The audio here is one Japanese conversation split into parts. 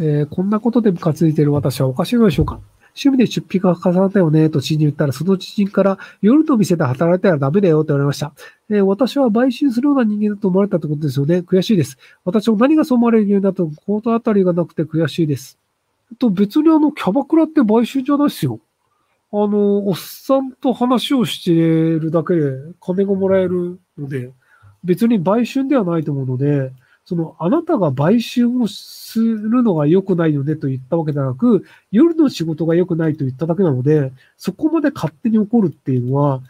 えー、こんなことでムカついてる私はおかしいのでしょうか？趣味で出費が重なったよね、と知人に言ったら、その知人から夜の店で働いたらダメだよと言われました。えー、私は買収するような人間だと思われたってことですよね。悔しいです。私も何がそう思われるようになったのか、心当たりがなくて悔しいです。と、別にあの、キャバクラって買収じゃないですよ。あの、おっさんと話をしてるだけで金がもらえるので、別に売春ではないと思うので、その、あなたが売春をするのが良くないよねと言ったわけではなく、夜の仕事が良くないと言っただけなので、そこまで勝手に怒るっていうのは、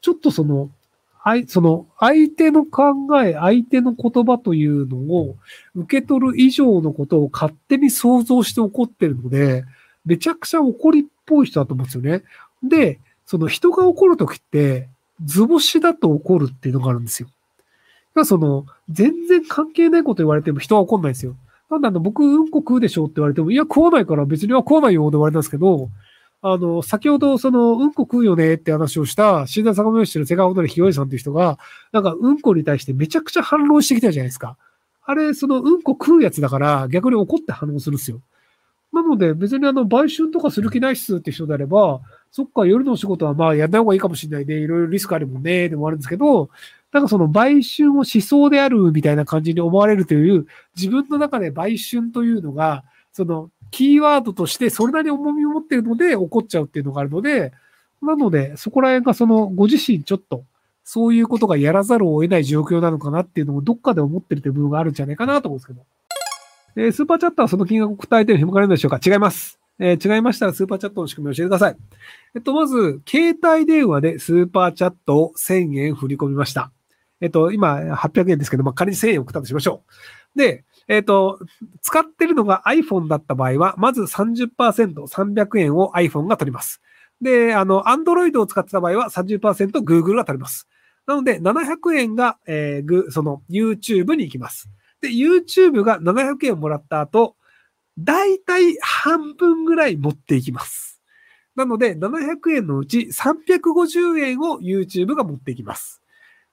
ちょっとその、その、相手の考え、相手の言葉というのを受け取る以上のことを勝手に想像して怒ってるので、めちゃくちゃ怒りっぽい人だと思うんですよね。で、その人が怒るときって、図星だと怒るっていうのがあるんですよ。その、全然関係ないこと言われても人は怒んないですよ。なんだろ、僕、うんこ食うでしょって言われても、いや、食わないから別には食わないよって言われたんですけど、あの、先ほど、その、うんこ食うよねって話をした、新田坂本氏のセカンドでひろいさんっていう人が、なんか、うんこに対してめちゃくちゃ反論してきたじゃないですか。あれ、その、うんこ食うやつだから、逆に怒って反応するんですよ。なので、別にあの、売春とかする気ないっすって人であれば、そっか、夜のお仕事はまあ、やんない方がいいかもしれないで、いろいろリスクあるもんね、でもあるんですけど、なんかその売春をしそうであるみたいな感じに思われるという、自分の中で売春というのが、その、キーワードとしてそれなりに重みを持っているので怒っちゃうっていうのがあるので、なので、そこら辺がその、ご自身ちょっと、そういうことがやらざるを得ない状況なのかなっていうのをどっかで思ってるという部分があるんじゃないかなと思うんですけど。えー、スーパーチャットはその金額を答えてる紐かれるんでしょうか？違います。えー、違いましたらスーパーチャットの仕組みを教えてください。えっと、まず、携帯電話でスーパーチャットを1000円振り込みました。えっと、今800円ですけど、まあ、仮に1000円送ったとしましょう。で、えっと、使ってるのが iPhone だった場合は、まず30%、300円を iPhone が取ります。で、あの、Android を使ってた場合は30% Google が取ります。なので、700円が、えー、その YouTube に行きます。で、YouTube が700円もらった後、だいたい半分ぐらい持っていきます。なので、700円のうち350円を YouTube が持っていきます。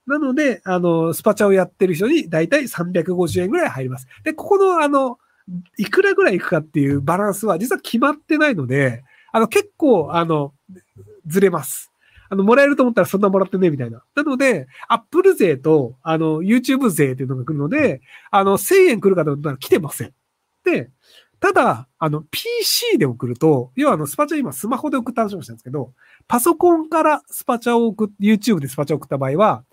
なので、あの、スパチャをやってる人にだいたい350円ぐらい入ります。で、ここのあの、いくらぐらいいくかっていうバランスは実は決まってないので、あの、結構、あの、ずれます。あの、もらえると思ったらそんなもらってね、みたいな。なので、アップル税と、あの、YouTube 税っていうのが来るので、あの、1000円来るかと思ったら来てません。で、ただ、あの、PC で送ると、要はあの、スパチャ今スマホで送った話をしたんですけど、パソコンからスパチャを送っ、YouTube でスパチャを送った場合は、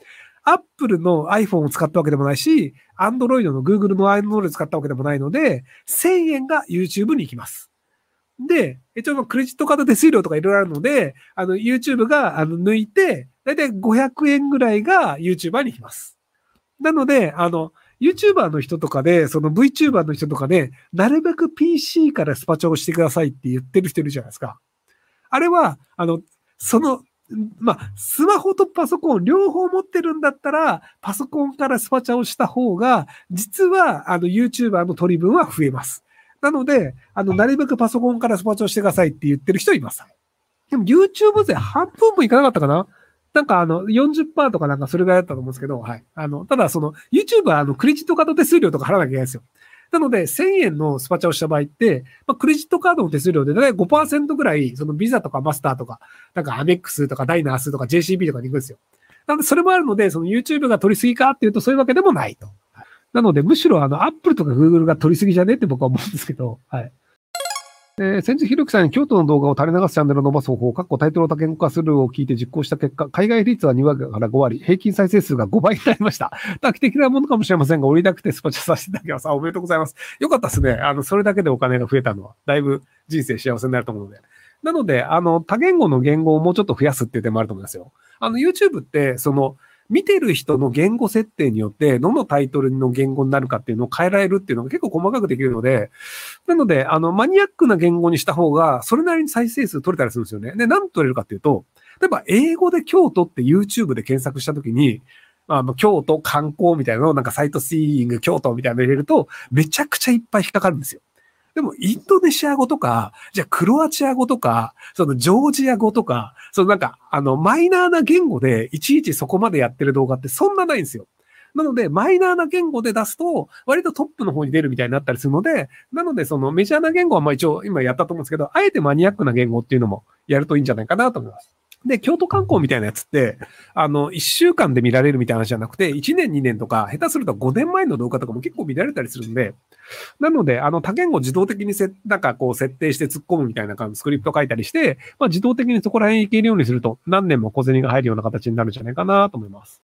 Apple の iPhone を使ったわけでもないし、Android の Google の Android を使ったわけでもないので、1000円が YouTube に行きます。で、一応クレジットカード手数料とかいろいろあるので、あの、YouTube があの抜いて、だいたい500円ぐらいが YouTuber に行きます。なので、あの、YouTuber の人とかで、その VTuber の人とかで、なるべく PC からスパチャをしてくださいって言ってる人いるじゃないですか。あれは、あの、その、まあ、スマホとパソコン両方持ってるんだったら、パソコンからスパチャをした方が、実は、あの、YouTuber の取り分は増えます。なので、あの、なるべくパソコンからスパチャをしてくださいって言ってる人います。でも YouTube 税半分もいかなかったかななんかあの、40%とかなんかそれぐらいだったと思うんですけど、はい。あの、ただその、YouTube はあの、クレジットカード手数料とか払わなきゃいけないんですよ。なので、1000円のスパチャをした場合って、まあ、クレジットカードの手数料でだいたい5%ぐらい、そのビザとかマスターとか、なんかアメックスとかダイナースとか JCB とかに行くんですよ。なので、それもあるので、その YouTube が取りすぎかっていうとそういうわけでもないと。なので、むしろあの、Apple とか Google が取りすぎじゃねって僕は思うんですけど、はい。えー、先日ひろきさんに京都の動画を垂れ流すチャンネルを伸ばす方法、かっこタイトルを多言語化するを聞いて実行した結果、海外率は2割から5割、平均再生数が5倍になりました。短期的なものかもしれませんが、売りたくてスパチャさせていただきます。あ、おめでとうございます。よかったですね。あの、それだけでお金が増えたのは、だいぶ人生幸せになると思うので。なので、あの、多言語の言語をもうちょっと増やすっていう点もあると思いますよ。あの、YouTube って、その、見てる人の言語設定によって、どのタイトルの言語になるかっていうのを変えられるっていうのが結構細かくできるので、なので、あの、マニアックな言語にした方が、それなりに再生数取れたりするんですよね。で、何取れるかっていうと、例えば、英語で京都って YouTube で検索したときに、あの、京都観光みたいなのをなんかサイトシーイング京都みたいなの入れると、めちゃくちゃいっぱい引っかかるんですよ。でも、インドネシア語とか、じゃあ、クロアチア語とか、そのジョージア語とか、そのなんか、あの、マイナーな言語で、いちいちそこまでやってる動画ってそんなないんですよ。なので、マイナーな言語で出すと、割とトップの方に出るみたいになったりするので、なので、そのメジャーな言語はまあ一応今やったと思うんですけど、あえてマニアックな言語っていうのもやるといいんじゃないかなと思います。で、京都観光みたいなやつって、あの、1週間で見られるみたいな話じゃなくて、1年2年とか、下手すると5年前の動画とかも結構見られたりするんで、なので、あの、多言語自動的にせ、なんかこう設定して突っ込むみたいな感じ、スクリプト書いたりして、まあ自動的にそこら辺行けるようにすると、何年も小銭が入るような形になるんじゃないかなと思います。